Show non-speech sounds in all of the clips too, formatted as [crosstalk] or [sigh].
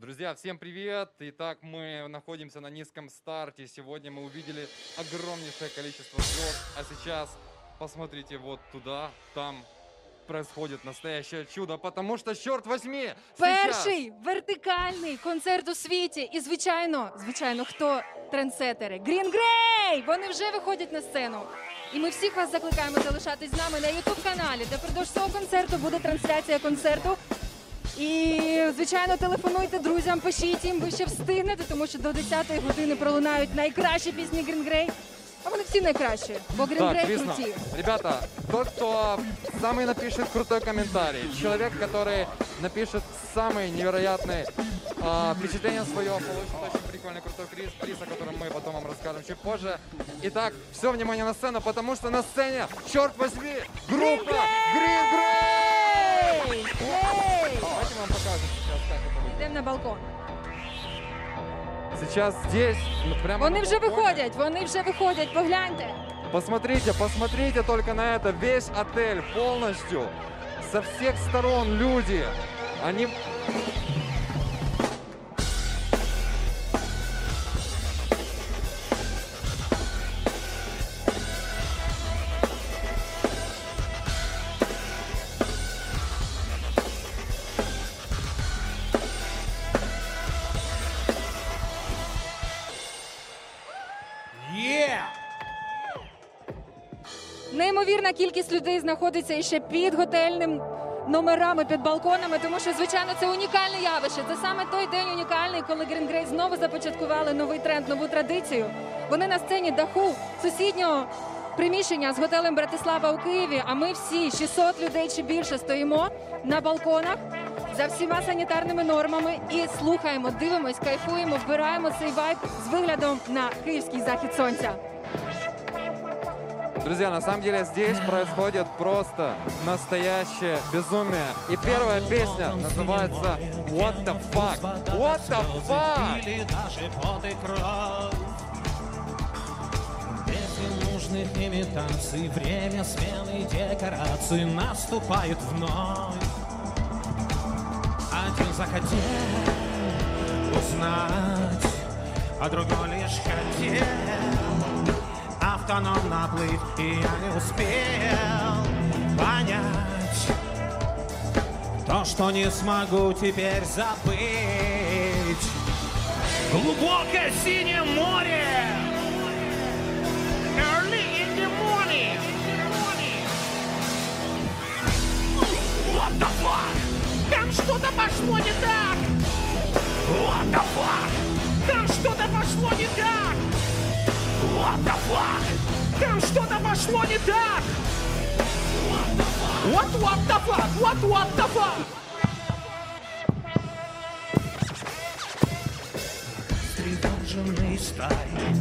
Друзья, всем привет! Итак, мы находимся на низком старте. Сегодня мы увидели огромнейшее количество звезд. А сейчас посмотрите вот туда, там происходит настоящее чудо, потому что, черт возьми, сейчас... Перший вертикальний концерт у світі. І звичайно, звичайно, хто трендсетери? Green Grey! Вони вже виходять на сцену. І ми всіх вас закликаємо залишатись з нами на youtube каналі, де впродовж цього концерту буде трансляція концерту. І, звичайно, телефонуйте друзям, пишіть їм, ви ще встигнете, тому що до 10-ї години пролунають найкращі пісні Green Grey. А вони всі найкращі, бо Green Так, Grey Висно, круті. ребята, тот, кто самый напишет крутой комментарий, человек, который напишет самый невероятный а, впечатление свое, получит очень прикольный крутой приз, приз, о котором мы потом вам расскажем чуть позже. Итак, все внимание на сцену, потому что на сцене, черт возьми, группа Green Grey! Ей! Вам покажем сейчас, как это выглядит. Йдемо на балкон. Сейчас здесь, ну, прямо Вони на вже балконе. виходять, вони вже виходять, погляньте. Посмотрите, посмотрите только на это. Весь отель полностью, со всех сторон люди. Они... Неймовірна кількість людей знаходиться іще під готельним номерами, під балконами, тому що, звичайно, це унікальне явище. Це саме той день унікальний, коли Green знову започаткували новий тренд, нову традицію. Вони на сцені даху сусіднього приміщення з готелем Братислава у Києві. А ми всі 600 людей чи більше стоїмо на балконах за всіма санітарними нормами і слухаємо, дивимось, кайфуємо, вбираємо цей вайб з виглядом на київський захід сонця. Друзья, на самом деле здесь происходит просто настоящее безумие. И первая песня называется What the fuck? What the fuck? Ненужных имитаций Время смены декораций Наступает вновь Один захотел узнать А другой лишь хотел Автономно плыть И я не успел понять То, что не смогу теперь забыть Глубокое синее море Early in the What the fuck? Там что-то пошло не так What the fuck? Там что-то пошло не так What the fuck? Там что-то пошло не так What what the fuck? What what the fuck? Тревоженные стаи,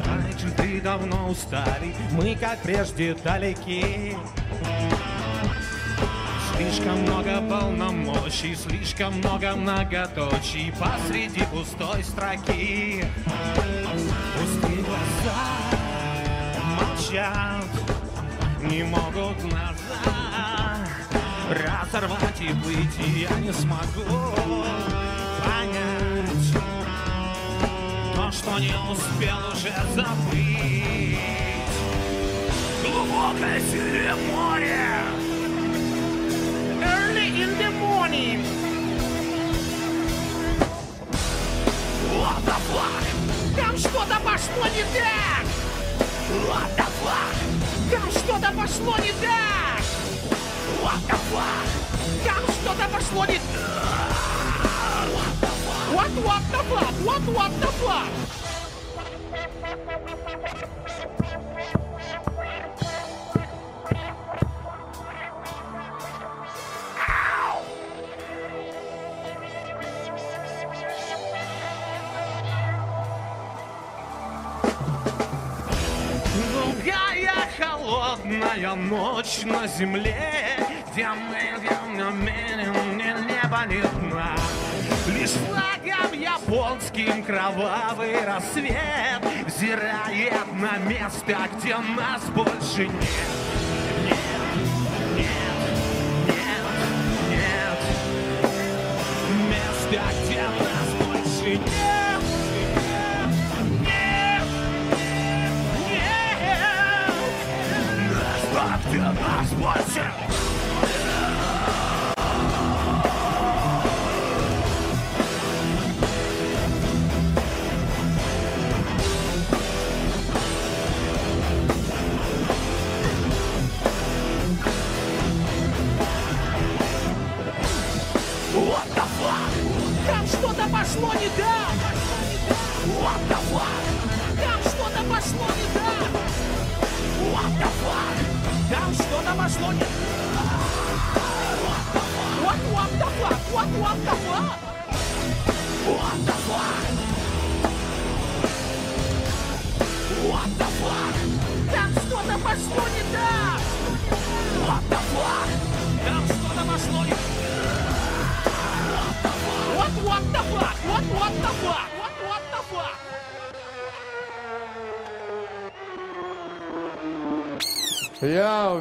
раньше ты давно устали, мы как прежде далеки. Слишком много полномочий, слишком много многоточий посреди пустой строки. Пустые глаза молчат, не могут назад разорвать и быть я не смогу понять то, что не успел уже забыть. Глубокое синее море Early in the morning What the fuck? Там что-то пошло не так What the? Там что-то пошло не так What the fuck? Там что-то пошло не так What what the fuck? What what the fuck? Холодная ночь на земле, где мы, где намерен, мне небо не дна. Лишь флагом японским кровавый рассвет Взирает на место, где нас больше. Нет, нас больше.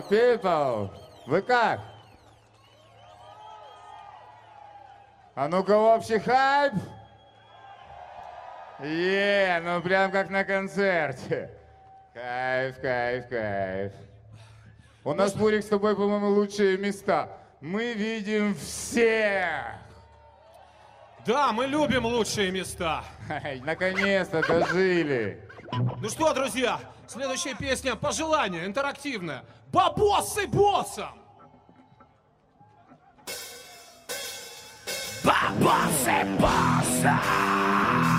People! Вы как? А ну-ка общий хайп! Е, ну прям как на концерте. Кайф, кайф, кайф. У нас, Мурик, с тобой, по-моему, лучшие места. Мы видим всех! Да, мы любим лучшие места. Наконец-то дожили. Ну что, друзья, следующая песня «Пожелание» интерактивная. Бабосы боссам! Бабосы босса! Ну,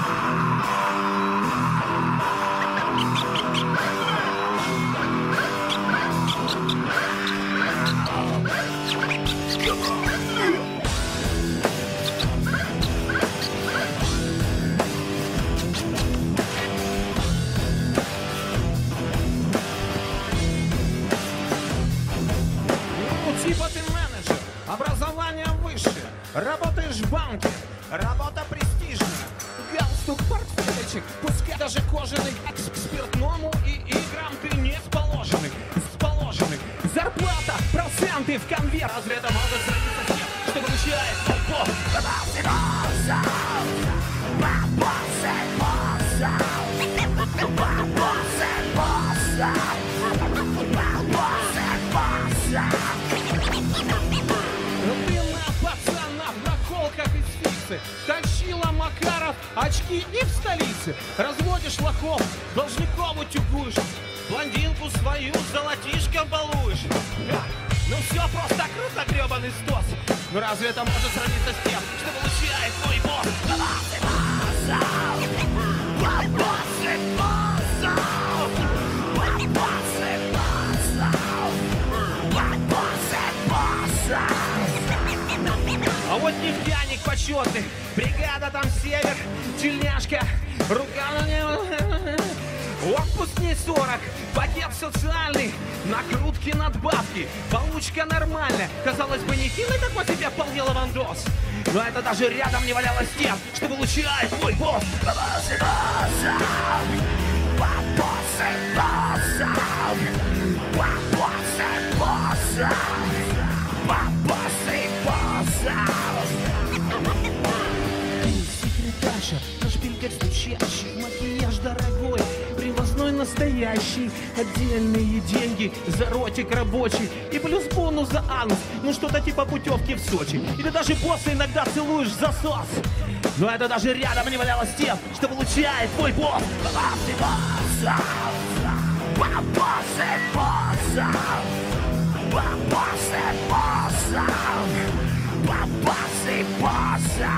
иногда целуешь за сос. Но это даже рядом не валялось тем, что получает твой босс. Бабосы босса!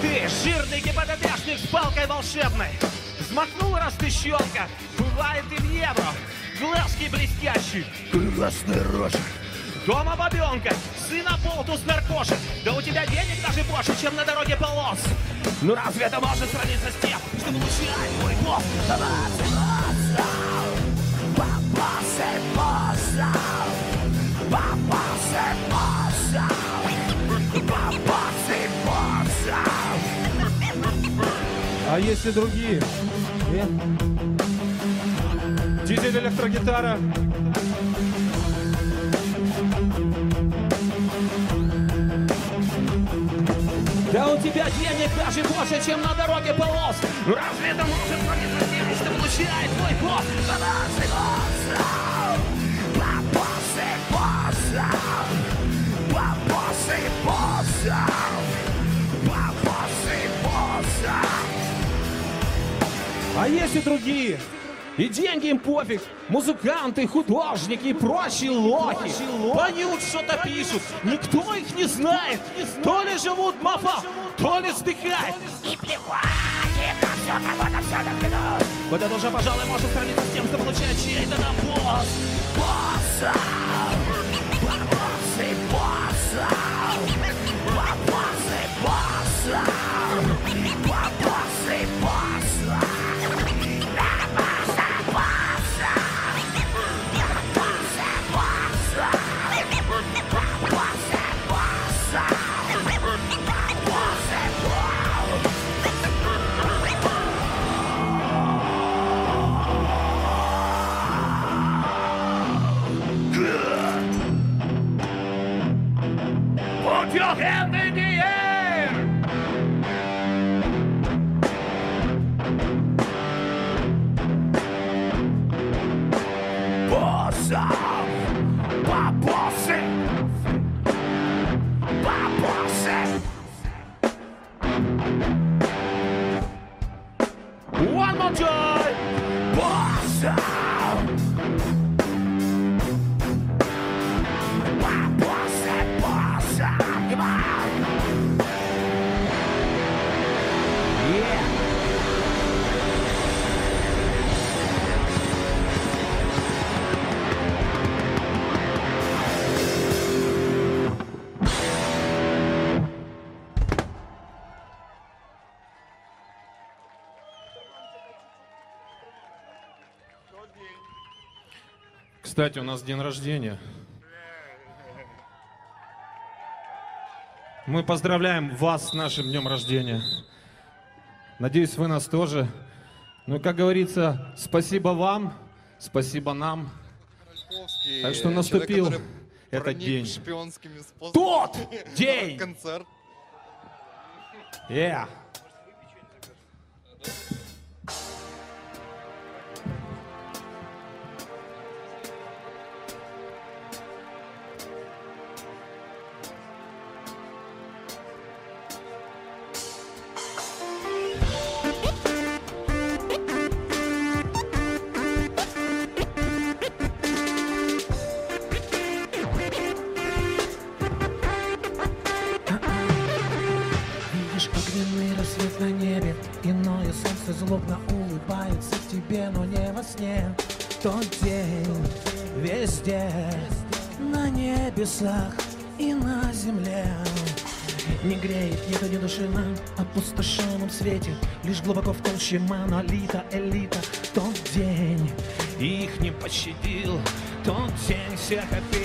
Ты жирный гипотетешник с палкой волшебной. Взмахнул раз ты щелка, бывает и в евро. Глазки блестящие, красный рожа. Дома бабенка, сына болтус наркошет. Да у тебя денег даже больше, чем на дороге полос. Ну разве это может сравниться с тем, что получает твой босс? А есть и другие. Нет? Дизель электрогитара. Да у тебя денег даже больше, чем на дороге полос. Ну разве это может быть что получает твой босс? Бабасы боссов, бабасы боссов, бабасы боссов, бабасы боссов. А есть и другие. И деньги им пофиг. Музыканты, художники и прочие лохи. Поют, что-то пишут. Никто их не знает. То ли живут мафа, то ли сдыхают. И плевать на все, кого-то все. Вот это уже, пожалуй, может сравниться с тем, что получает чей-то там босс. Босса! Боссы, босса! Боссы, босса! Кстати, у нас день рождения. Мы поздравляем вас с нашим днем рождения. Надеюсь, вы нас тоже. Ну, и, как говорится, спасибо вам, спасибо нам. Так что наступил человек, этот день. шпионскими способами. Тот день! Концерт. Yeah. Свете Лишь глубоко в толще монолита элита Тот день Их не пощадил, тот день всех опередил.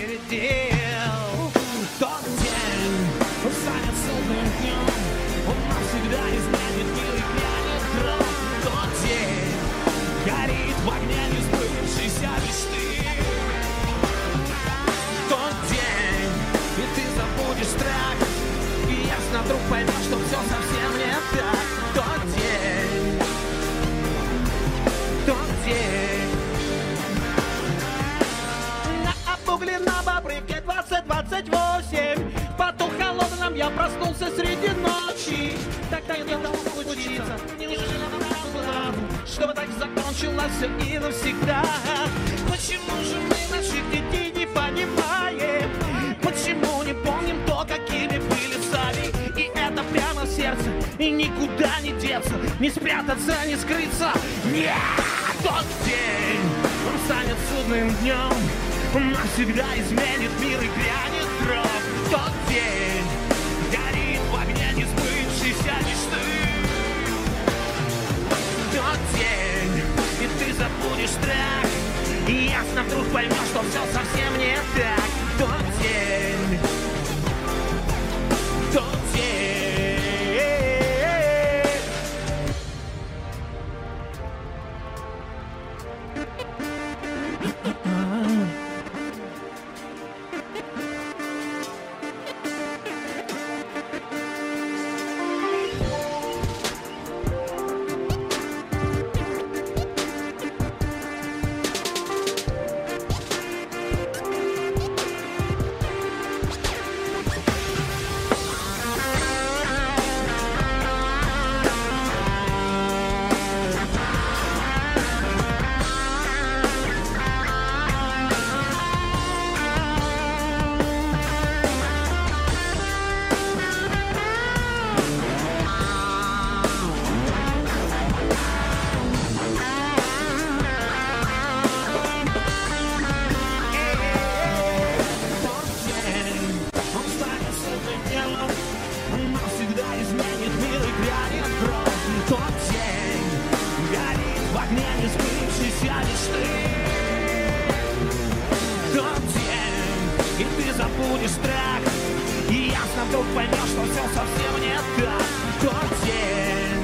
Совсем не так Тот день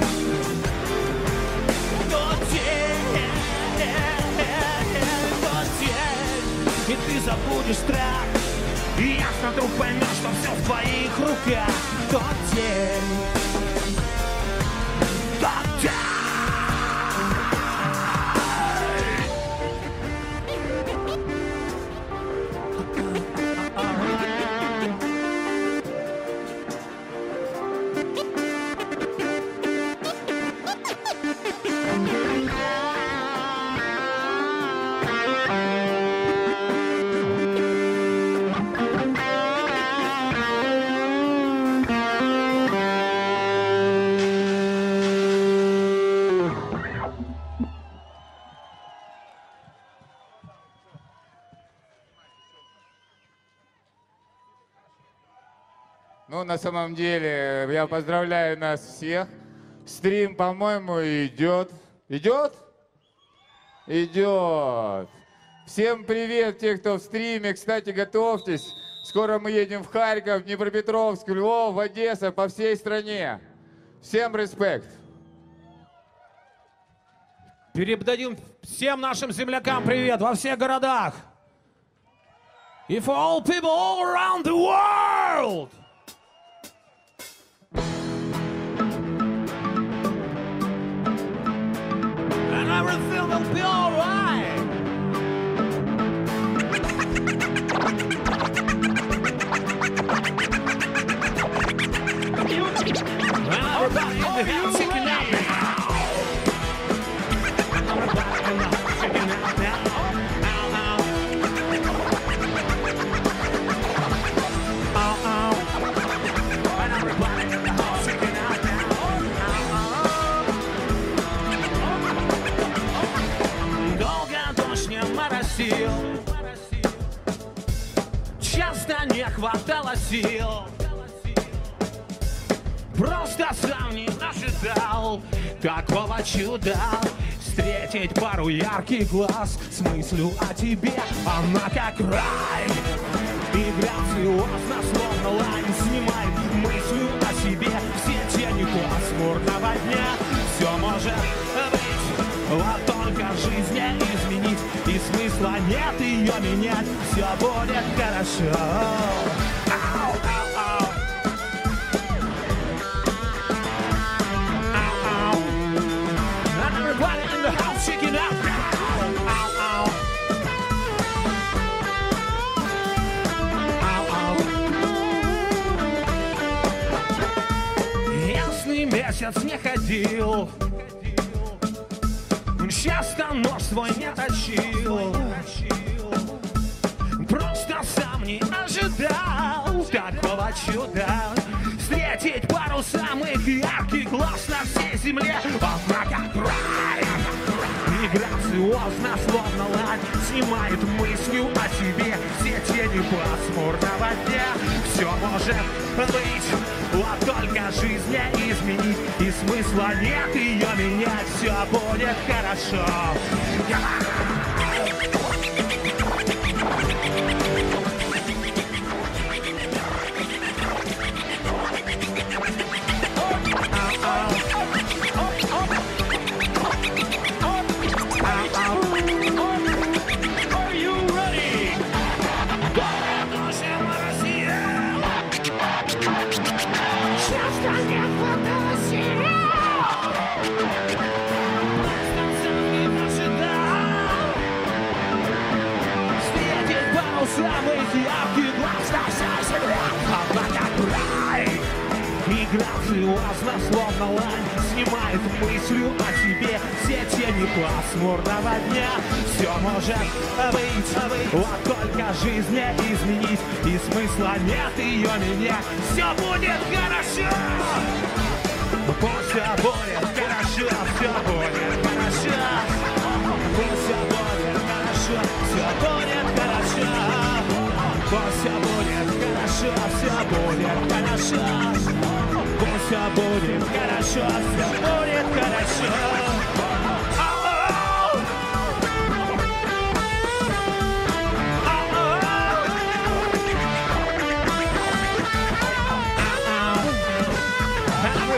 Тот день Тот день И ты забудешь страх. И ясно вдруг поймешь, что все в твоих руках. Тот день на самом деле, я поздравляю нас всех. Стрим, по-моему, идет. Идет? Идет. Всем привет, те, кто в стриме. Кстати, готовьтесь. Скоро мы едем в Харьков, Днепропетровск, Львов, Одесса, по всей стране. Всем респект. Передадим всем нашим землякам привет во всех городах. И for all people all around the world. Everything will be alright. And everybody in the house out моросил Часто не хватало сил. Просто сам не ожидал такого чуда. Встретить пару ярких глаз с мыслью о тебе. Она как рай. И грациозно, словно лань Снимает мыслью о себе. Все тени пасмурного дня. Все может быть. Вот только жизнь не изменить И смысла нет ее менять Все будет хорошо Ау, ау, ау. And everybody in Часто нож свой не точил Просто сам не ожидал такого чуда. Встретить пару самых ярких глаз на всей земле. Она как рай И словно лань Снимает мыслью о себе Все тени пасмурного дня Все может быть Вот только жизнь не изменить И смысла нет ее менять. Все будет хорошо. Are И грациозно, словно лань Снимает мыслью о себе Все тени пасмурного дня Все может быть. Вот только жизнь не изменить. И смысла нет ее менять. Все будет хорошо. Пусть будет хорошо. Все будет хорошо. Все будет хорошо. Все будет хорошо. Пусть будет хорошо. Все будет хорошо все будет хорошо Все будет хорошо Ау! Ау!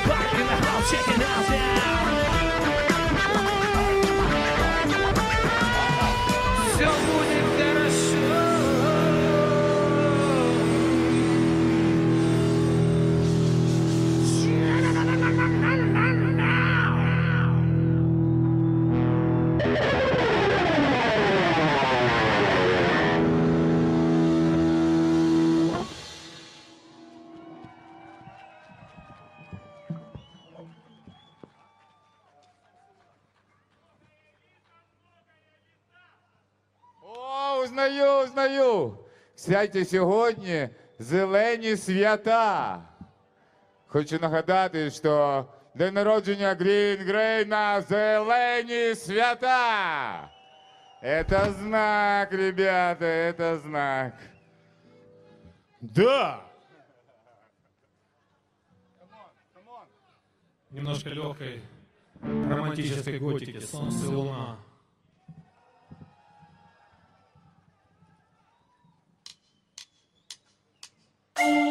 Party in the house, check it Кстати, сьогодні зелені свята. Хочу нагадати, що день народження Green Grey на зелені свята. Это знак, ребята, это знак. Да. немножко легкой романтической готики «Солнце и луна». Только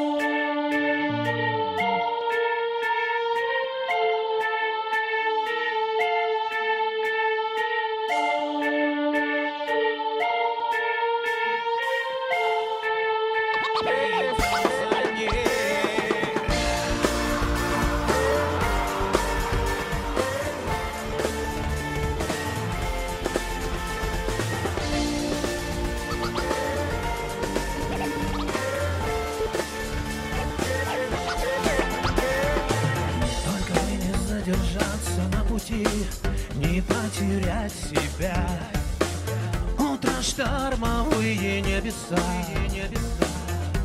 себя. Утро штормовые небеса,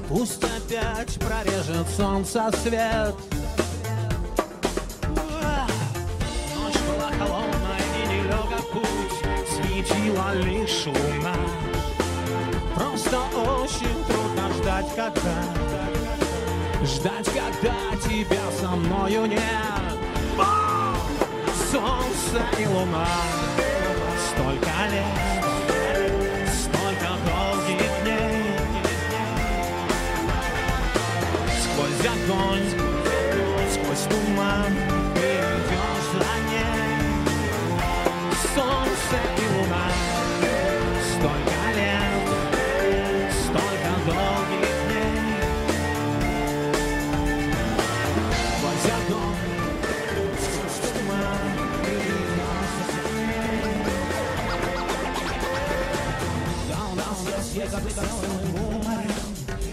пусть опять прорежет солнце свет. Ночь была холодная и нелегок путь, светила лишь луна. Просто очень трудно ждать, когда Ждать, когда тебя со мною нет! Солнце и луна darling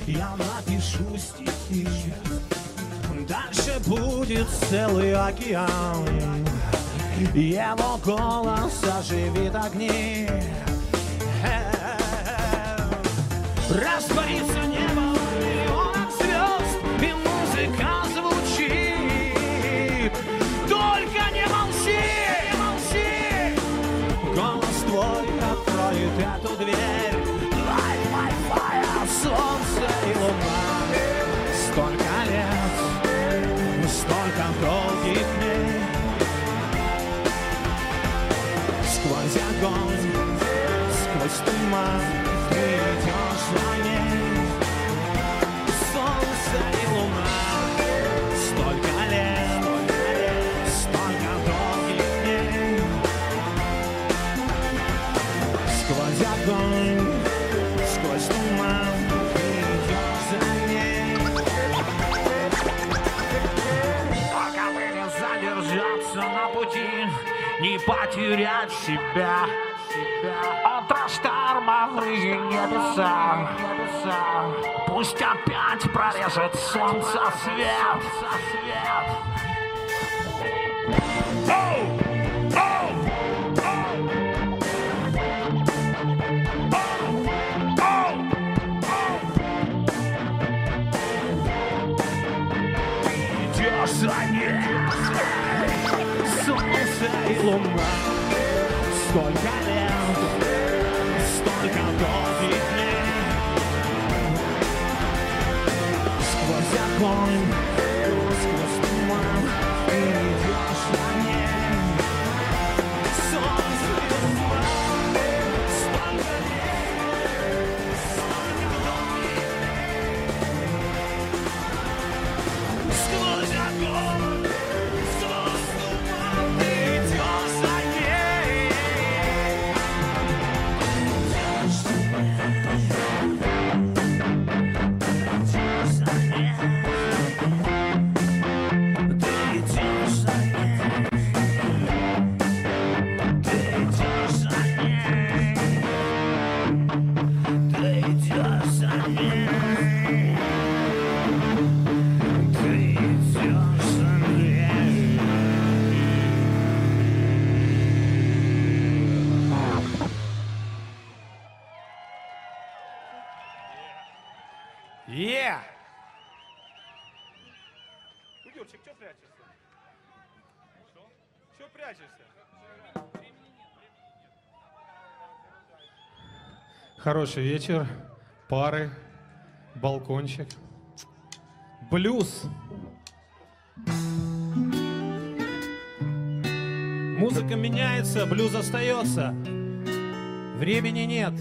я напишу стихи. Дальше будет целый океан, его голос оживит огни. Растворится небо в миллионах звезд, и музыка звучит. Только не молчи, не молчи. Голос твой откроет эту дверь. Сквозь туман за ней. Пока бы не задержаться на пути, не потерять себя. Утро шторма грызи небеса. Пусть опять прорежет солнце свет. Идешь Солнце и луна. Столько лет, столько долгих дней. Хороший вечер, пары, балкончик. Блюз. Музыка меняется, блюз остается. Времени нет.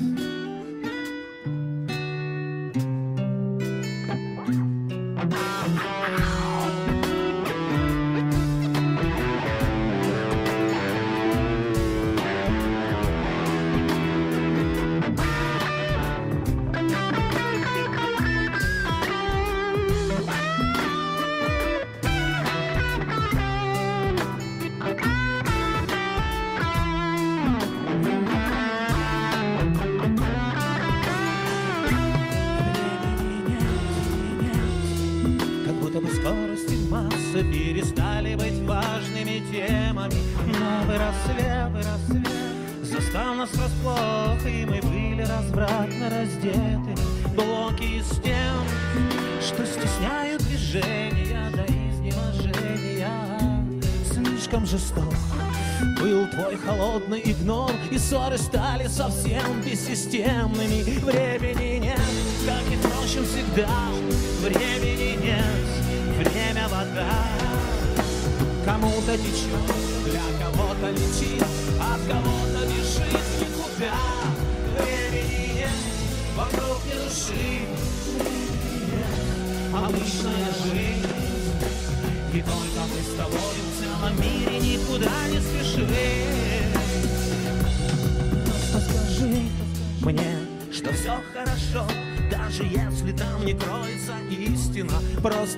Совсем бессистемными. Времени нет, как и впрочем всегда,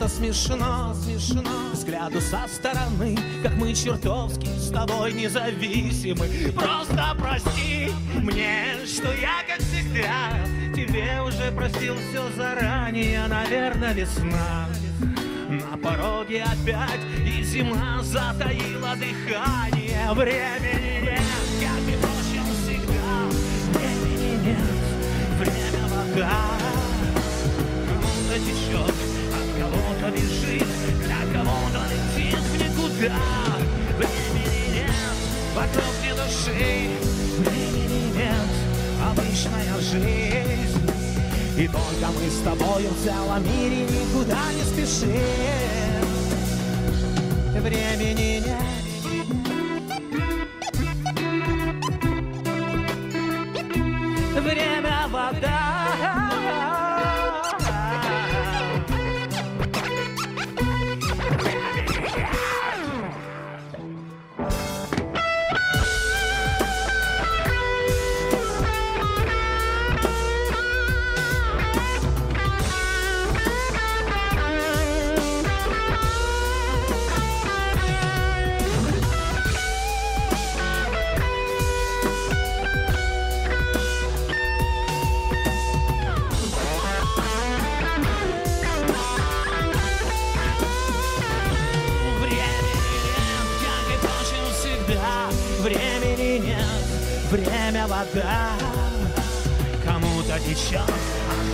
Просто смешно, смешно взгляду со стороны, как мы чертовски с тобой независимы. Просто прости мне, что я, как всегда, тебе уже простил все заранее, наверное, весна. На пороге опять и зима затаила дыхание Времени нет, как и впрочем всегда Времени нет, время вода в никуда Времени нет, вокруг не души Времени нет, обычная жизнь и только мы с тобою в целом мире никуда не спешим. Времени нет. Течет, от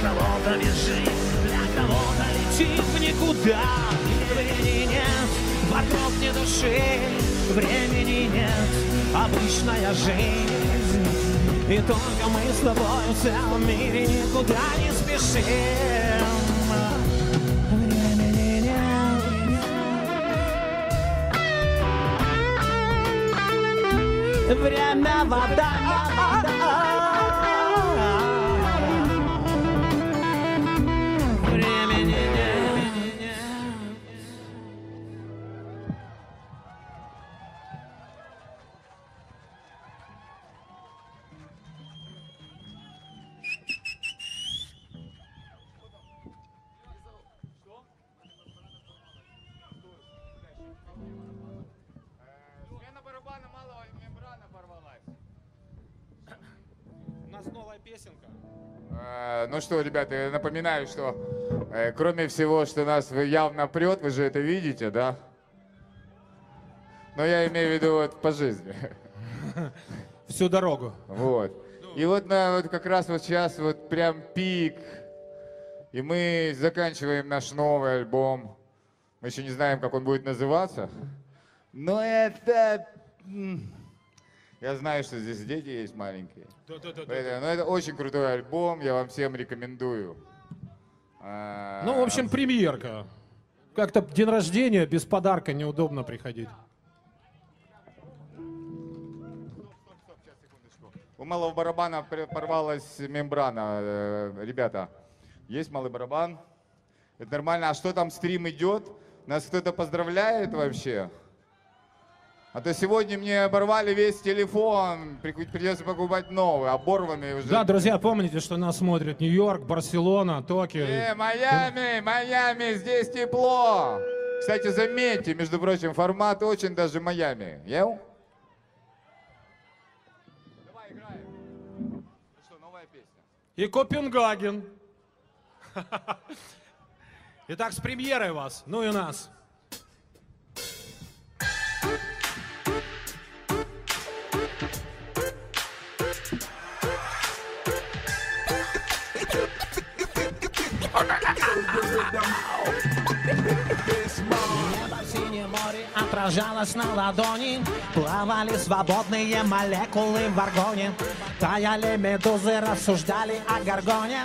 кого-то бежит, для кого-то летит в никуда. И времени нет, вокруг не души, времени нет, обычная жизнь. И только мы с тобой в целом мире никуда не спешим. Время вода. Ну что, ребята, я напоминаю, что э, кроме всего, что нас явно прет, вы же это видите, да? Но я имею в виду вот по жизни. [laughs] Всю дорогу. Вот. И вот, на, вот как раз вот сейчас вот прям пик. И мы заканчиваем наш новый альбом. Мы еще не знаем, как он будет называться. Но это... Я знаю, что здесь дети есть маленькие. Поэтому, ну, это очень крутой альбом, я вам всем рекомендую. А, Ну, в общем, премьерка. Как-то день рождения без подарка неудобно приходить. У малого барабана порвалась мембрана. Э, Ребята, есть малый барабан? Это нормально. А что там, стрим идет? Нас кто-то поздравляет вообще? А то сегодня мне оборвали весь телефон, При- придется покупать новый, оборванный уже. Да, друзья, помните, что нас смотрят Нью-Йорк, Барселона, Токио. Э, Майами, Майами, здесь тепло. Кстати, заметьте, между прочим, формат очень даже Майами. Ел? Давай, играем. Ну что, новая песня? И Копенгаген. [laughs] Итак, с премьерой вас, ну и нас. Отражалось на ладони. Плавали свободные молекулы в аргоне. Таяли медузы, рассуждали о горгоне.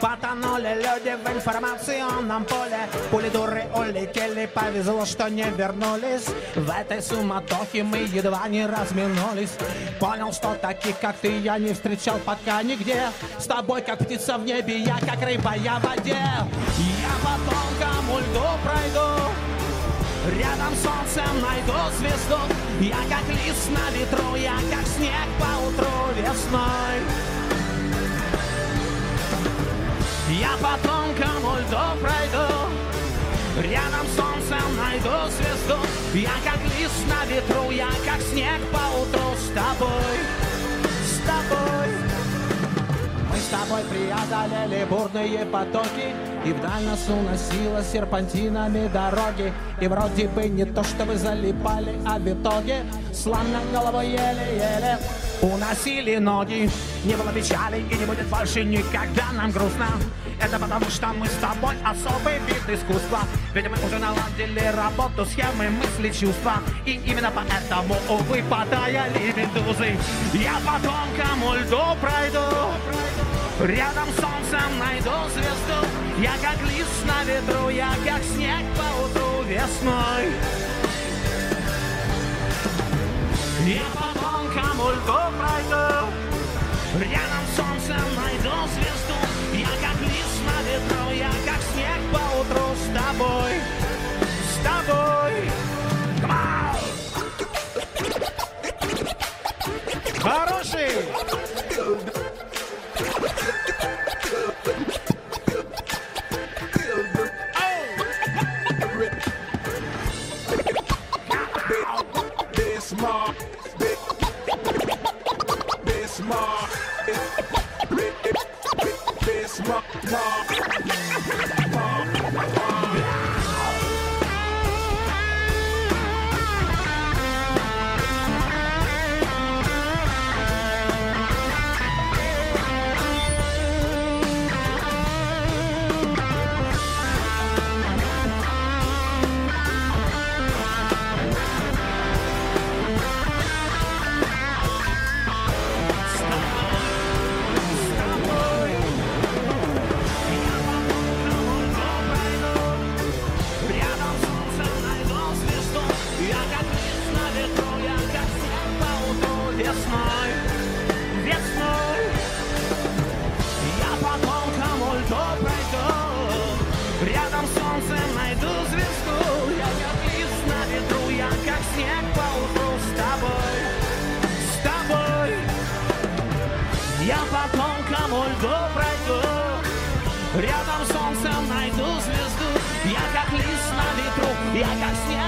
Потонули люди в информационном поле. Пули дуры улетели, повезло, что не вернулись. В этой суматохе мы едва не разминулись. Понял, что таких, как ты, я не встречал пока нигде. С тобой, как птица в небе, я как рыба, я в воде. Я по тонкому льду пройду Рядом с солнцем найду звезду. Я как лист на ветру, я как снег по утру весной. Я по тонкому льду пройду. Рядом с солнцем найду звезду. Я как лист на ветру, я как снег по утру с тобой. С тобой мы с тобой преодолели бурные потоки И вдаль нас уносило серпантинами дороги. И вроде бы не то, что вы залипали, а в итоге Сломя головой еле-еле уносили ноги. Не было печали и не будет больше никогда нам грустно Это потому, что мы с тобой особый вид искусства. Ведь мы уже наладили работу, схемы, мысли, чувства. И именно поэтому, увы, потаяли медузы Я по тонкому льду пройду. Рядом с солнцем найду звезду. Я как лист на ветру, я как снег по утру весной. Я по тонкому льду пройду. Рядом с солнцем найду звезду ветру, я как снег по утру с тобой С тобой! Хороший! Bismarck. Bismarck. Bismarck. Рядом Рядом с солнцем найду звезду. Я как лист на ветру Я как снег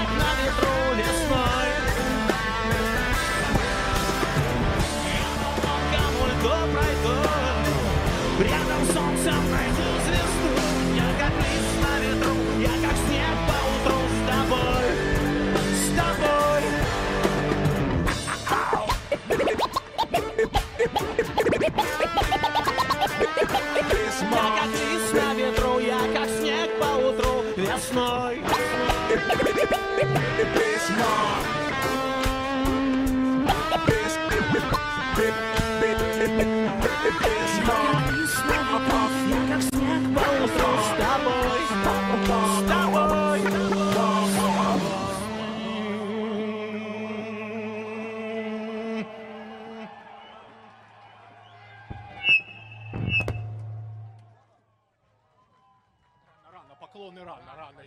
Smart.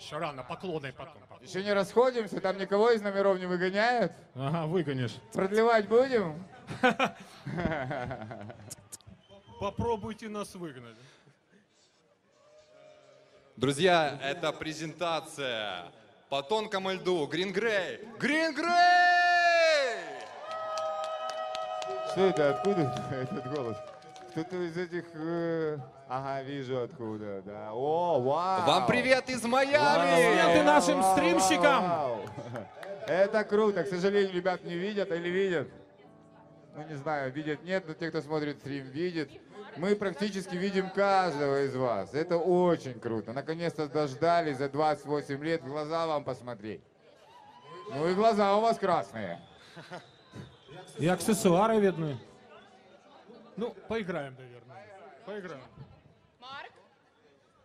Еще рано, поклоны потом. Еще не расходимся, там никого из номеров не выгоняют. Ага, выгонишь. Продлевать будем? [laughs] Попробуйте нас выгнать. Друзья, это презентация по тонкому льду. Грин Грей. Грин Грей! Что это? Откуда [laughs] этот голос? Кто-то из этих... э, Ага, вижу откуда, да. О, вау! Вам привет из Вау, Майами! Привет и нашим вау, стримщикам! вау. Это круто. К сожалению, ребят не видят или видят? Ну, не знаю, видят нет, но те, кто смотрит стрим, видят. Мы практически видим каждого из вас. Это очень круто. Наконец-то дождались за 28 лет в глаза вам посмотреть. Ну и глаза у вас красные. И аксессуары видны. Ну, поиграем, наверное. Поиграем.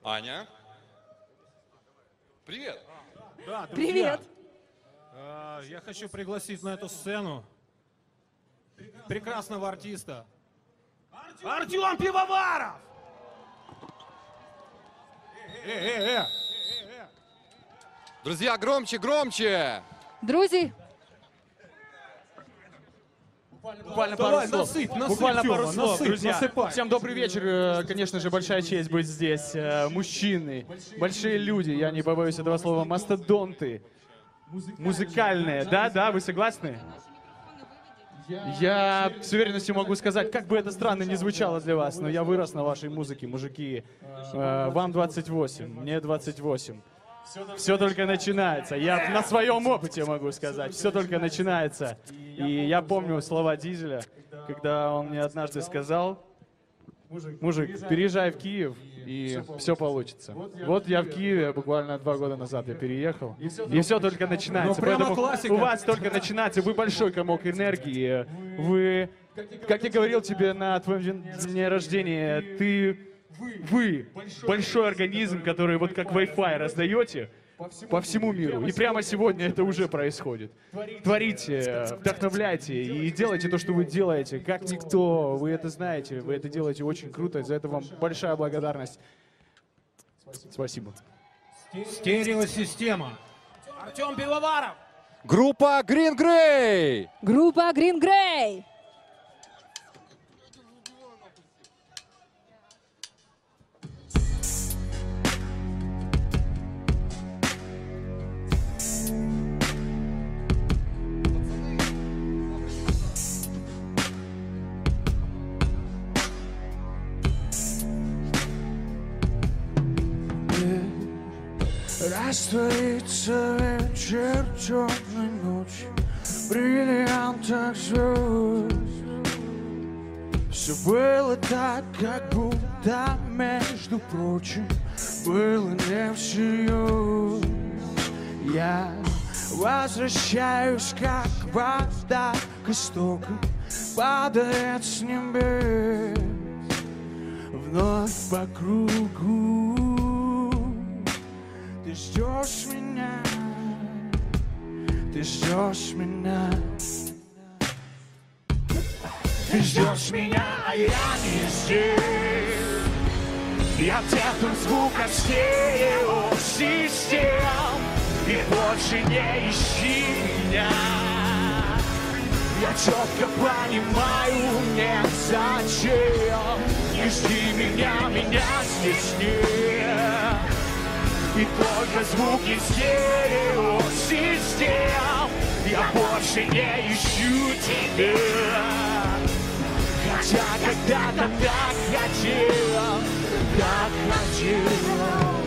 Аня? Привет! Да, друзья, Привет. э, я хочу пригласить на эту сцену прекрасного артиста. Артем Пивоваров! Э, э, э! Друзья, громче, громче! Друзі, Буквально Давай, пару слов. насыпь, насыпь, Буквально Тёма, пару слов, насыпь, друзья. насыпай. Всем добрый вечер. Э, Конечно же, большая честь быть здесь. Э, Мужчины, большие люди, я не побоюсь этого слова, мастодонты. Музыкальные, да, да, вы согласны? Я с уверенностью могу сказать, как бы это странно ни звучало для вас, но я вырос на вашей музыке, мужики. Э, Вам 28, мне 28. Все только начинается. Я на своем опыте могу сказать. Все только начинается. И я помню слова Дизеля, когда он мне однажды сказал, мужик, переезжай в Киев, и все получится. Вот я в Киеве буквально два года назад я переехал, и все только начинается. Ну, Поэтому у вас только начинается. Вы большой комок энергии. Вы, как я говорил тебе на твоем дне рождения, ты вы большой организм, который вот как Wi-Fi раздаете по всему миру. И прямо сегодня это уже происходит. Творите, вдохновляйте и делайте то, что вы делаете, как никто. Вы это знаете, вы это делаете очень круто. За это вам большая благодарность. Спасибо. Стереосистема. Артем Пивоваров! Группа Грин Грей! група Green Grey. Растворится вечер темной ночи. Бриллиантах звезд. Все было так, как будто, между прочим Было не всерьез Я возвращаюсь, как вода к истокам Падает с небес. Вновь по кругу ты ждешь меня, ты ждешь меня. Ты ждешь меня, а я не здесь. Я теплым звуком стереосистем И больше не ищи меня. Я четко понимаю, нет зачем. Не жди меня, меня здесь нет и только звуки стереосистем. Я больше не ищу тебя. Хотя когда-то так хотел Так хотел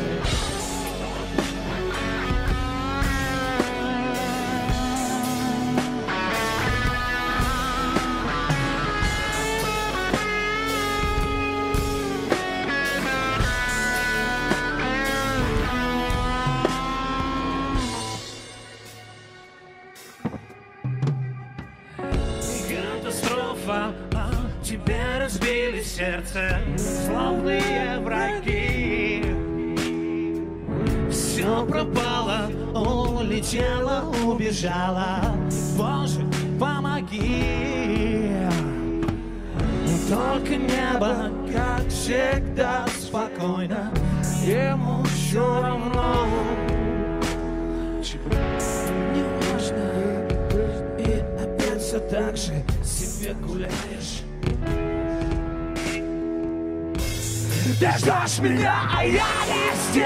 сердце Славные враги Все пропало, улетело, убежала Боже, помоги Только небо, как всегда, спокойно Ему все равно. Не важно, и опять все так же себе гуляешь. Ты ждешь меня, а я не здесь.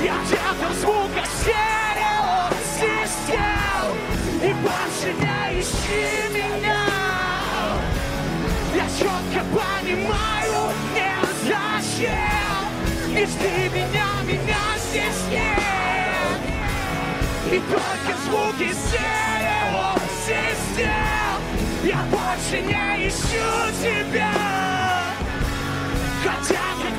Я где-то в звуках стерео систем. И больше не ищи меня. Я четко понимаю, не зачем. Не жди меня, меня здесь нет. И только звуки стерео систем. Я больше не ищу тебя Хотя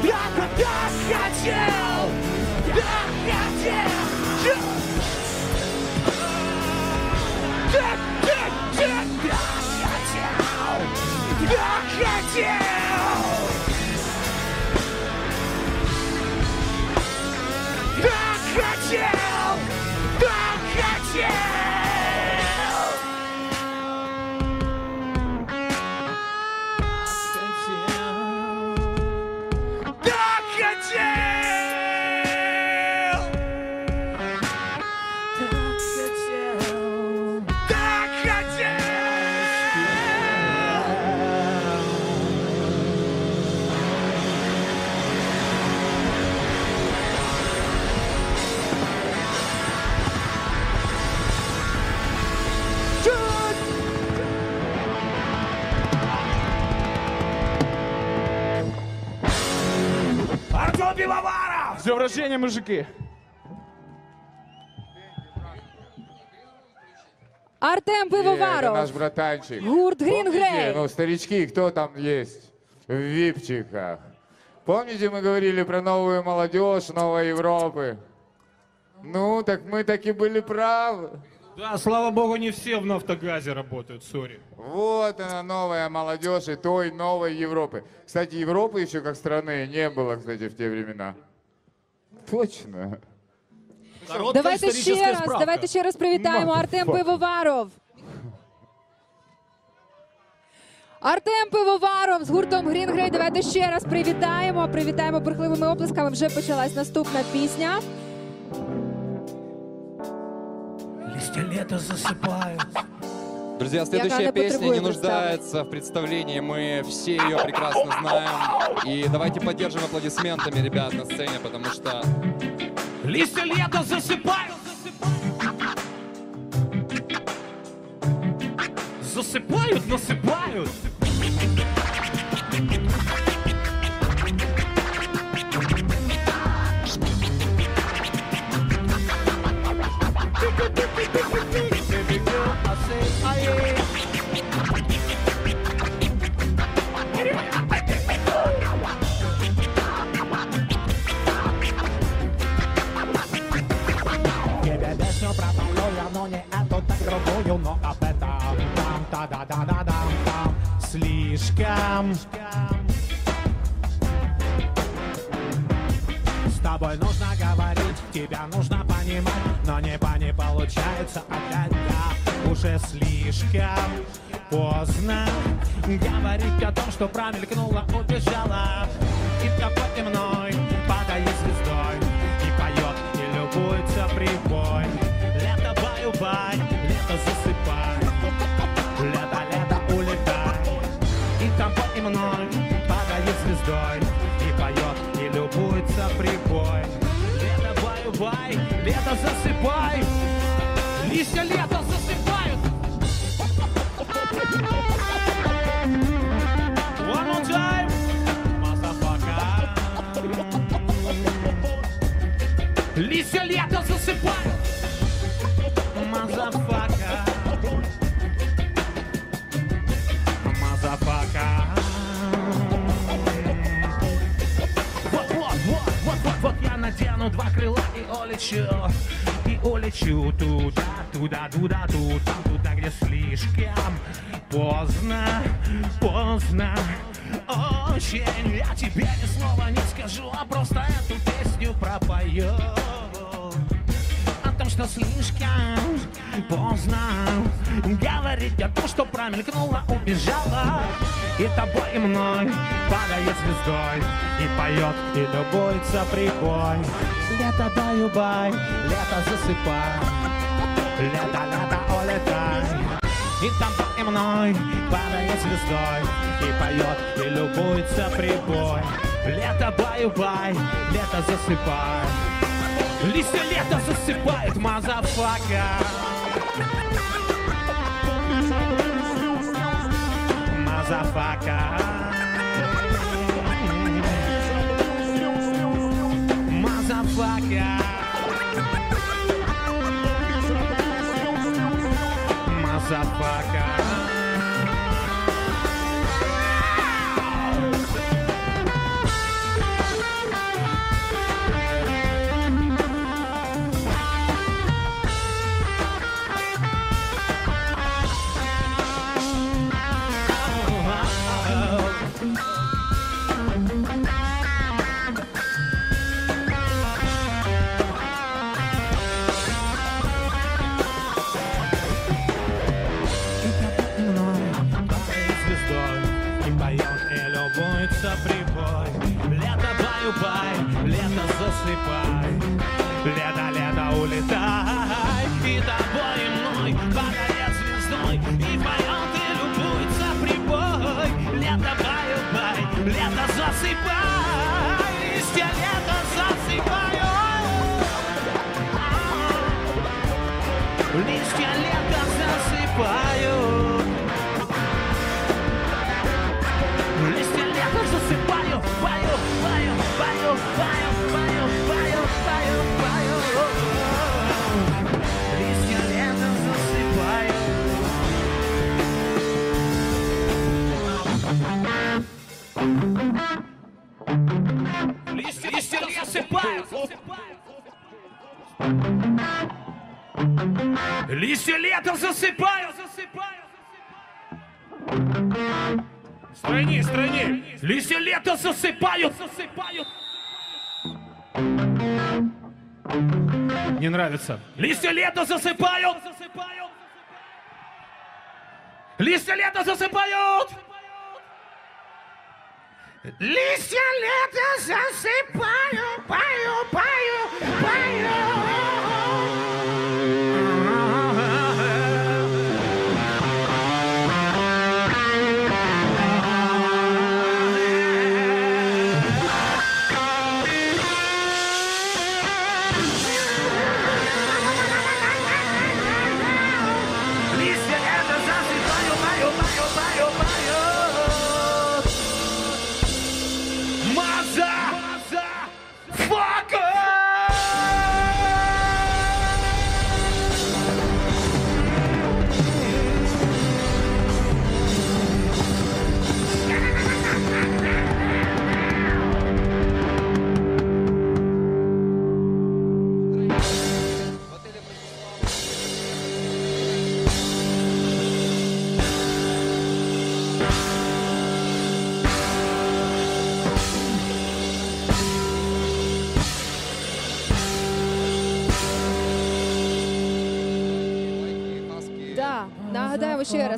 рождения, мужики! Артем Это Пивоваров. наш братанчик. Гурт Помните, Grey. Ну, старички, кто там есть в випчиках? Помните, мы говорили про новую молодежь, новой Европы? Ну, так мы таки были правы. Да, слава богу, не все в нафтогазе работают, сори. Вот она, новая молодежь и той новой Европы. Кстати, Европы еще как страны не было, кстати, в те времена. Точно. Давайте ще раз, давайте ще раз привітаємо Артем Пивоваров. Артем Пивоваров з гуртом Green Grey. Давайте ще раз привітаємо. Привітаємо бурхливими оплесками. Вже почалась наступна пісня. Листья лета засыпают. Друзья, следующая песня не нуждается в представлении. Мы все ее прекрасно знаем. И давайте поддержим аплодисментами ребят на сцене, потому что Листья лета засыпают. Засыпают, насыпают. Поздно. Говорить о том, что промелькнула, убежала, и тобой и мной падает звездой, и поет, и любуется прибой. Лето баю-бай, лето засыпай, лето, лето улетай, и тобой и мной падает звездой, и поет, и любуется прибой. Лето баю-бай, лето засыпай, листья лето Листья лето засыпают. Motherfucker. Motherfucker. Вот, вот, вот, вот, вот, вот я надену два крыла и улечу. И улечу туда, туда, туда, туда, туда, где слишком поздно, поздно. Очень я тебе ни слова не скажу, а просто эту песню пропою. Что слишком поздно. Говорить о том, что промелькнула, убежала И тобой и мной падает звездой. И поет, и любуется прибой. Лето баю-бай, лето засыпай. Лето, лето, улетай И тобой и мной падает звездой. И поет, и любуется прибой. Лето баю-бай, лето засыпай Листья лето засыпает, motherfucker Motherfucker Мазафака Мазафака Лето баю-бай, лето засыпай Лето, лето, улетай. И тобой и мной падает звездой И поет, и любуется прибой. Лето баю-бай, лето засыпай Листья лета засыпаю, засыпаю. Страни, страни. Листья лета засыпают, засыпают. Не нравится. Листья лета засыпают, засыпают. Листья лета засыпают. Листья лета засыпаю,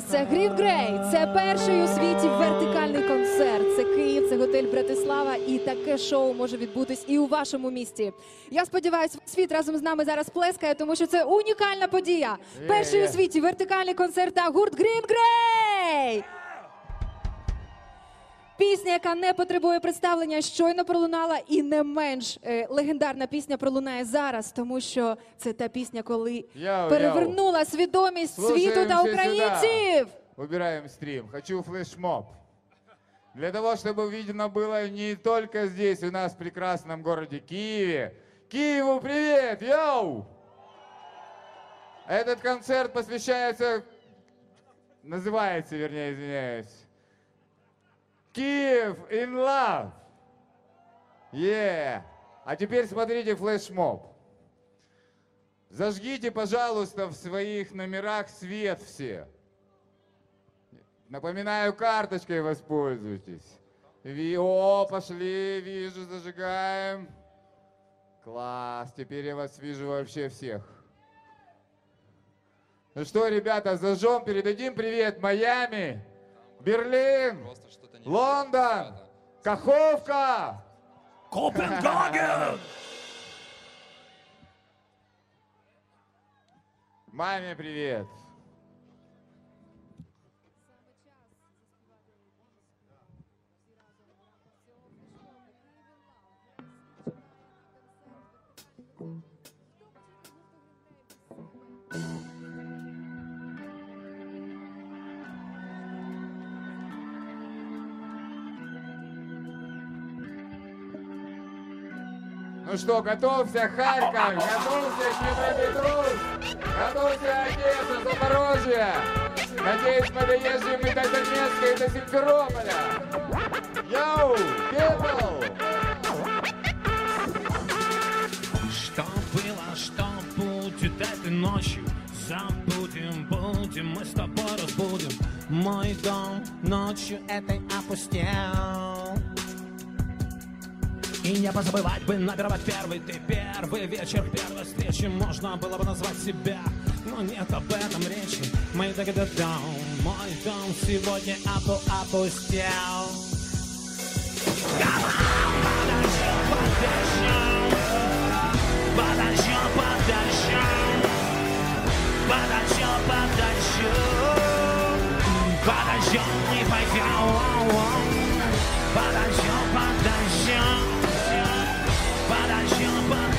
нагадаємо ще раз, це Green Грей, це перший у світі вертикальний концерт. Це Київ, це готель Братислава, і таке шоу може відбутись і у вашому місті. Я сподіваюся, світ разом з нами зараз плескає, тому що це унікальна подія. Перший у світі вертикальний концерт та гурт Green Grey! Пісня, яка не потребує представлення, щойно пролунала, і не менш е, легендарна пісня пролунає зараз, тому що це та пісня, коли Яу, перевернула свідомість світу та Слушаем все українців. сюда. Убираем стрим. Хочу флешмоб. Для того, чтобы видно было не только здесь, у нас в прекрасном городе Киеве. Киеву привет, йоу! Этот концерт посвящается, называется, вернее, извиняюсь, Киев in love. Yeah. А теперь смотрите флешмоб. Зажгите, пожалуйста, в своих номерах свет все. Напоминаю, карточкой воспользуйтесь. Ви- О, пошли, вижу, зажигаем. Класс, теперь я вас вижу вообще всех. Ну что, ребята, зажжем, передадим привет Майами, Берлин, Лондон, Каховка. Копенгаген! Маме привет. Ну что, готовься, Харьков, готовься, Днепропетровск, готовься, Одесса, Запорожье. Надеюсь, мы доезжим и до Донецка, и до Симферополя. Йоу, people! Что было, что будет этой ночью Забудем, будем, мы с тобой разбудим Мой дом ночью этой опустел И не позабывать бы набировать первый Ты первый вечер, первой встречи Можно было бы назвать себя. Но нет об этом речи. Мы тогда дом, мой дом сегодня опу опустел. Подождем, подождем, подождем, подождем, подождем, не пойдем,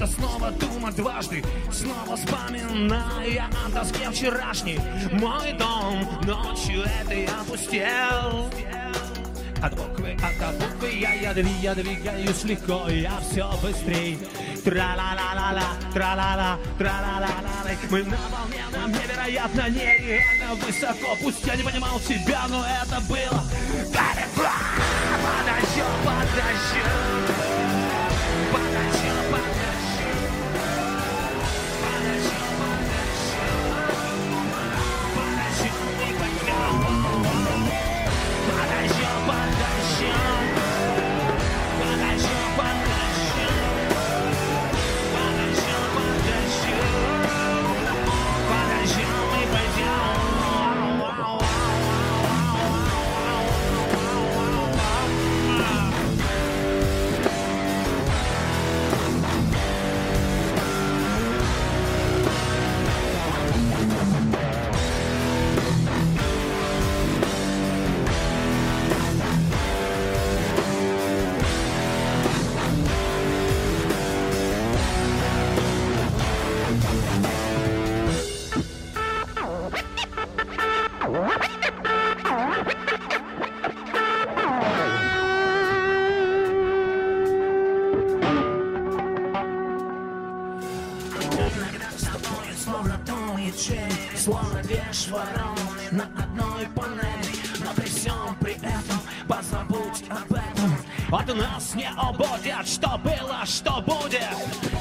что-то снова думать дважды Снова вспоминая о тоске вчерашней Мой дом ночью этой опустел от буквы, от буквы я, я, дви- я двигаюсь легко, я все быстрей. Тра-ла-ла-ла-ла, тра-ла-ла, тра-ла-ла-ла. Мы на волне, нам невероятно, нереально высоко. Пусть я не понимал тебя, но это было далеко. Подождем, Швароны на одной панели Но при всем при этом позабудь об этом От нас не убудет, что было, что будет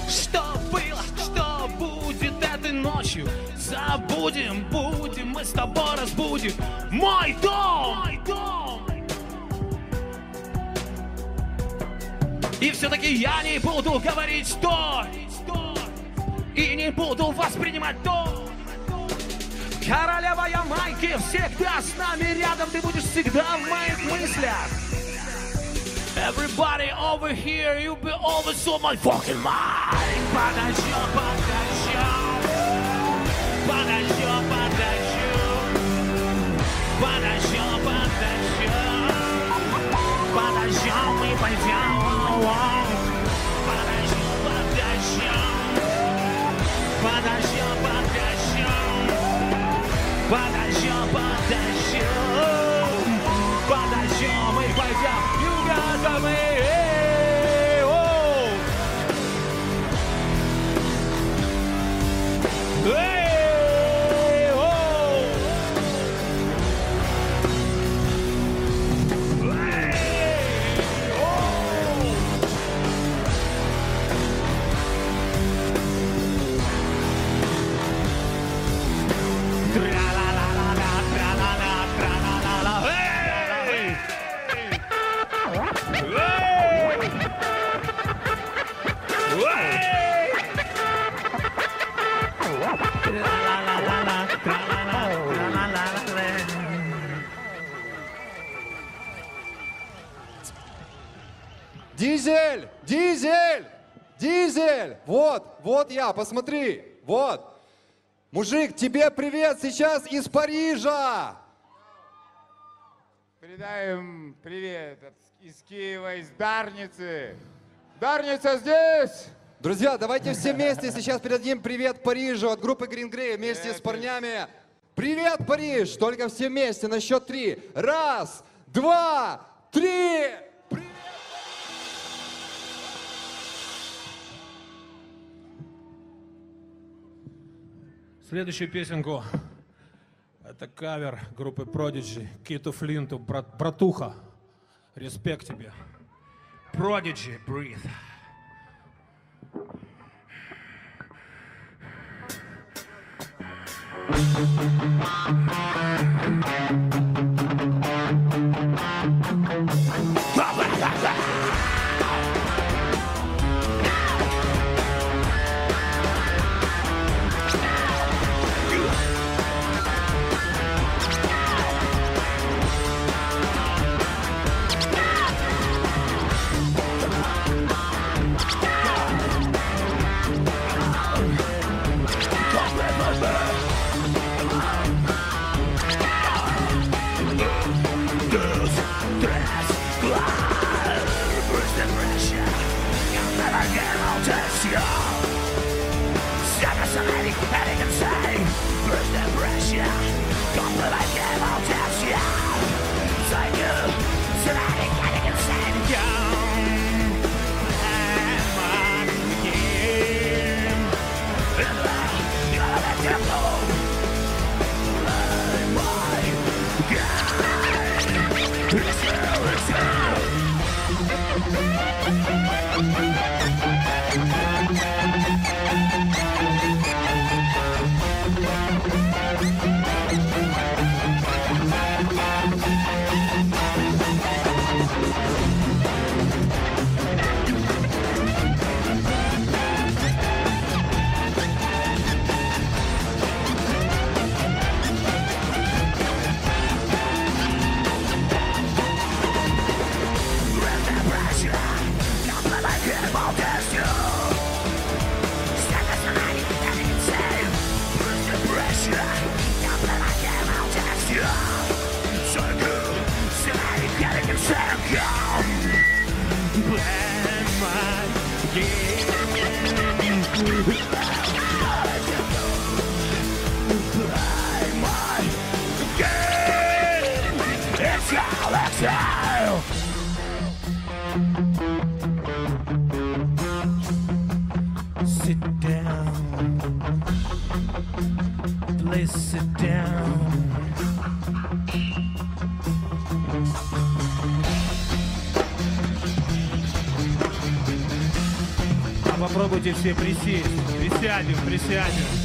Что было, что будет этой ночью Забудем, будем, мы с тобой разбудим Мой дом! Мой дом! И все-таки я не буду говорить то, и не буду воспринимать то. Королева Ямайки всегда с нами рядом, ты будешь всегда в моих мыслях. Everybody over here, you be always on my fucking mind. Подождем, подождем, подождем, подождем, Вот, я, посмотри, вот. Мужик, тебе привет сейчас из Парижа! Передаем привет из Киева, из Дарницы. Дарница здесь! Друзья, давайте все вместе [laughs] сейчас передадим привет Парижу от группы Green Grey вместе с парнями. Привет, Париж! Только все вместе на счет три. Раз, два, три! Следующую песенку это кавер группы Prodigy, Киту Флинту, брат, братуха. Респект тебе. Prodigy, breathe. Sit Попробуйте все присесть. Присядем, присядем.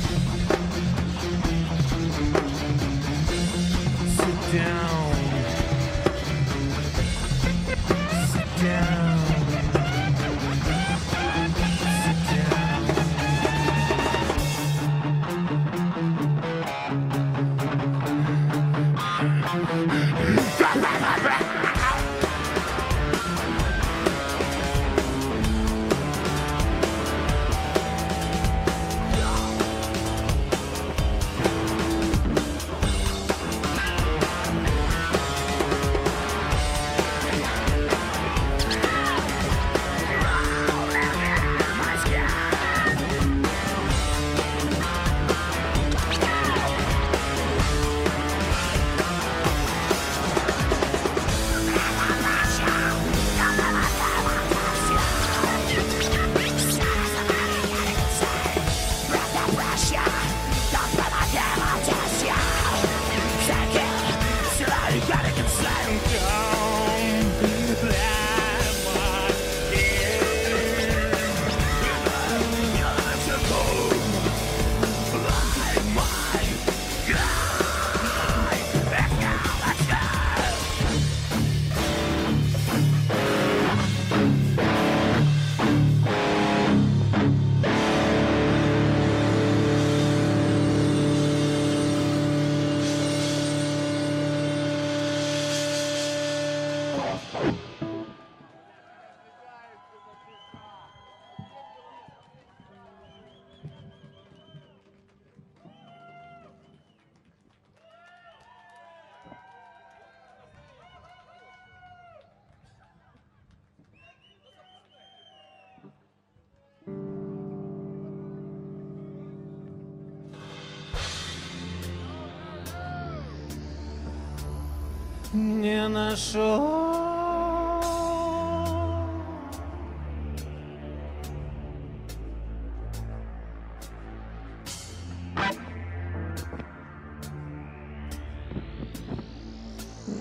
не нашел.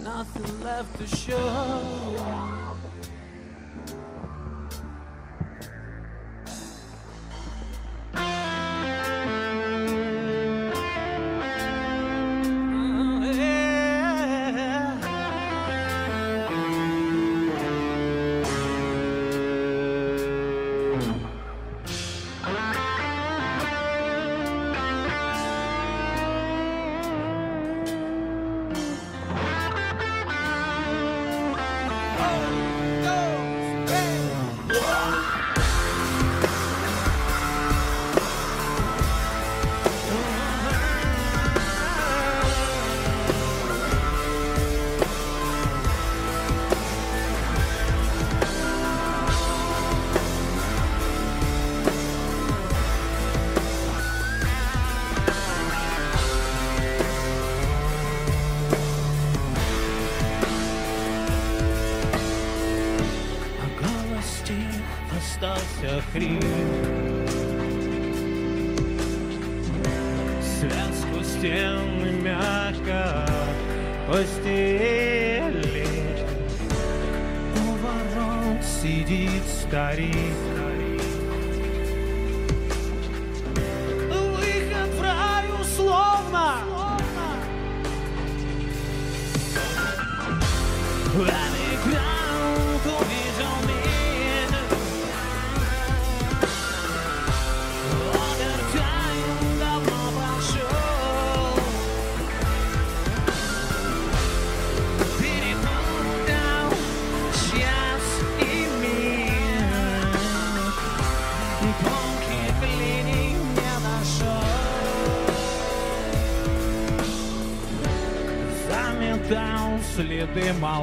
Nothing left to show.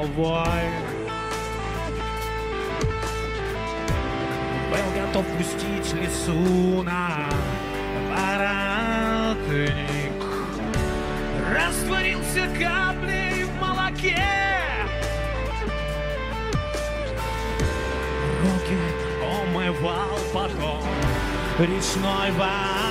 Молвой. Был готов пустить лесу на воротник. Растворился каплей в молоке. Руки умывал потом речной водой.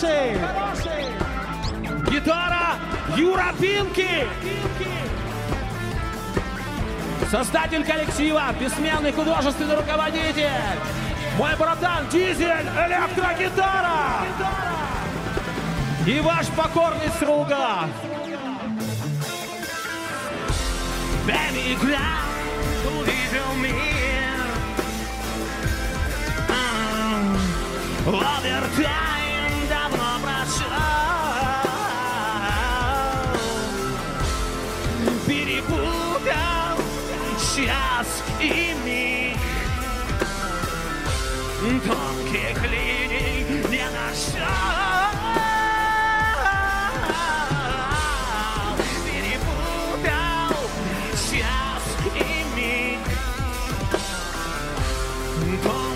хороший. Гитара Юра Пинки. Создатель коллектива, бессменный художественный руководитель. Мой братан Дизель, электрогитара. И ваш покорный слуга. Ам, Овертайм тебя сейчас и миг. Тонких линий не нашел. Перепутал час и миг. Тонких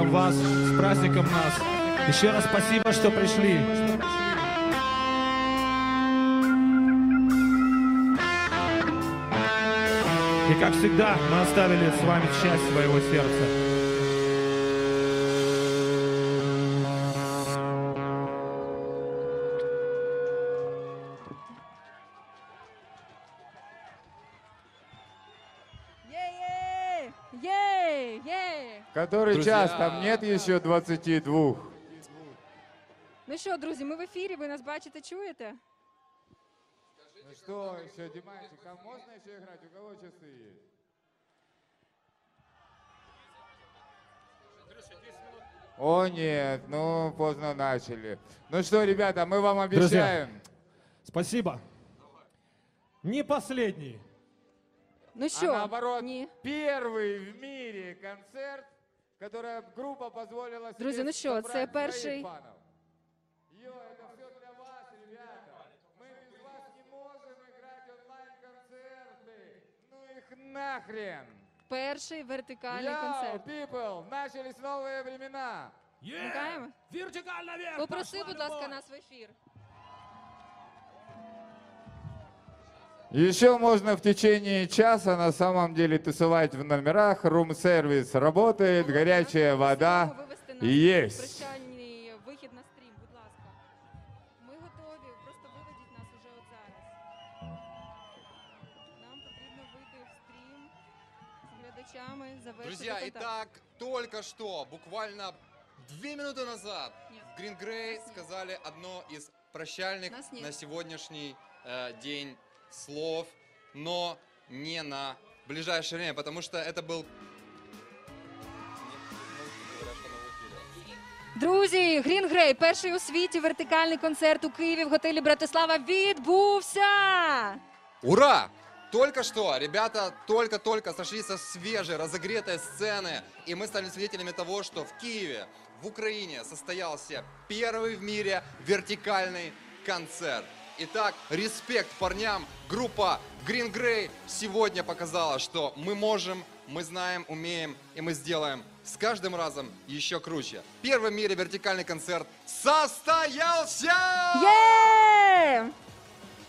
праздником вас, с праздником нас. Еще раз спасибо, что пришли. И как всегда, мы оставили с вами часть своего сердца. Который Друзья. час? Там нет еще 22. Ну що, друзі, ми в ефірі, ви нас бачите, чуєте? Ну что еще, Диманчик, а можно еще играть? У кого часы есть? О нет, ну поздно начали. Ну что, ребята, мы вам обещаем. Спасибо. Не последний. Ну А що? наоборот, Ні. первый в мире концерт, которая группа позволила себе Друзі, ну що, собрать це своих перший фанов. Йо, это все для вас, ребята. Мы без вас не можем играть онлайн-концерты. Ну их нахрен. перший вертикальний Йоу, концерт. people, начались новые времена. Вмикаємо? Вертикально вверх! Попроси, будь ласка, нас в ефір. Еще можно в течение часа на самом деле тусовать в номерах. Рум-сервис работает, горячая вода Просимо вивести нас есть. в прощальний вихід на стрім, будь ласка. Ми готові, просто виведіть нас уже от зараз. Нам потрібно вийти в стрім з глядачами, завершити Друзья, контакт. итак, только что, буквально две минуты назад, Нет. в Green Grey Нас нет. сказали одно из прощальных Нас нет. на сегодняшний э, день слов, но не на ближайшее время, потому что это был... Друзі, Green Grey, перший у світі вертикальний концерт у Києві в готелі Братислава відбувся. Ура! Только что ребята только-только сошли со свежей, разогретой сцены, и мы стали свидетелями того, что в Киеве, в Украине состоялся первый в мире вертикальный концерт. Итак, респект парням. Группа Green Grey сегодня показала, что мы можем, мы знаем, умеем, и мы сделаем с каждым разом еще круче. Первый в мире вертикальный концерт состоялся! Є!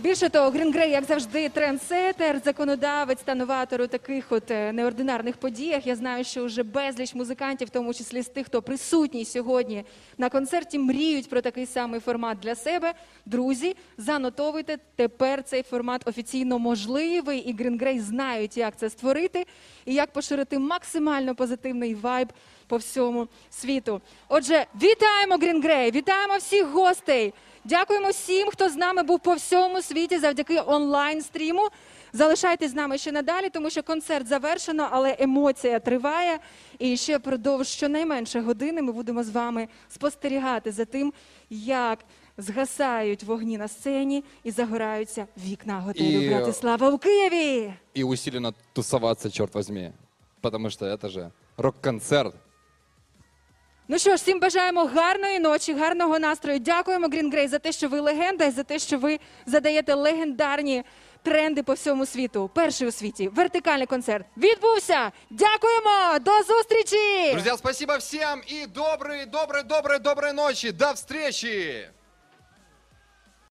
Більше того, Grey, як завжди, трендсетер, законодавець та новатор у таких от е, неординарних подіях. Я знаю, що вже безліч музикантів, в тому числі з тих, хто присутній сьогодні на концерті, мріють про такий самий формат для себе. Друзі, занотовуйте, тепер цей формат офіційно можливий, і Grey знають, як це створити і як поширити максимально позитивний вайб по всьому світу. Отже, вітаємо Grey, вітаємо всіх гостей. Дякуємо всім, хто з нами був по всьому світі завдяки онлайн стріму. Залишайтесь з нами ще надалі, тому що концерт завершено, але емоція триває. І ще впродовж щонайменше години ми будемо з вами спостерігати за тим, як згасають вогні на сцені і загораються вікна готелю І- Братислава у Києві. И усиленно тусоваться, черт возьми. Потому что это же рок-концерт. Ну що ж, всім бажаємо гарної ночі, гарного настрою. Дякуємо Green Grey за те, що ви легенда, і за те, що ви задаєте легендарні тренди по всьому світу. Перший у світі вертикальний концерт відбувся. Дякуємо! До зустрічі! Друзья, спасибо всем и доброй, доброй, доброй, доброй ночи. До встречи!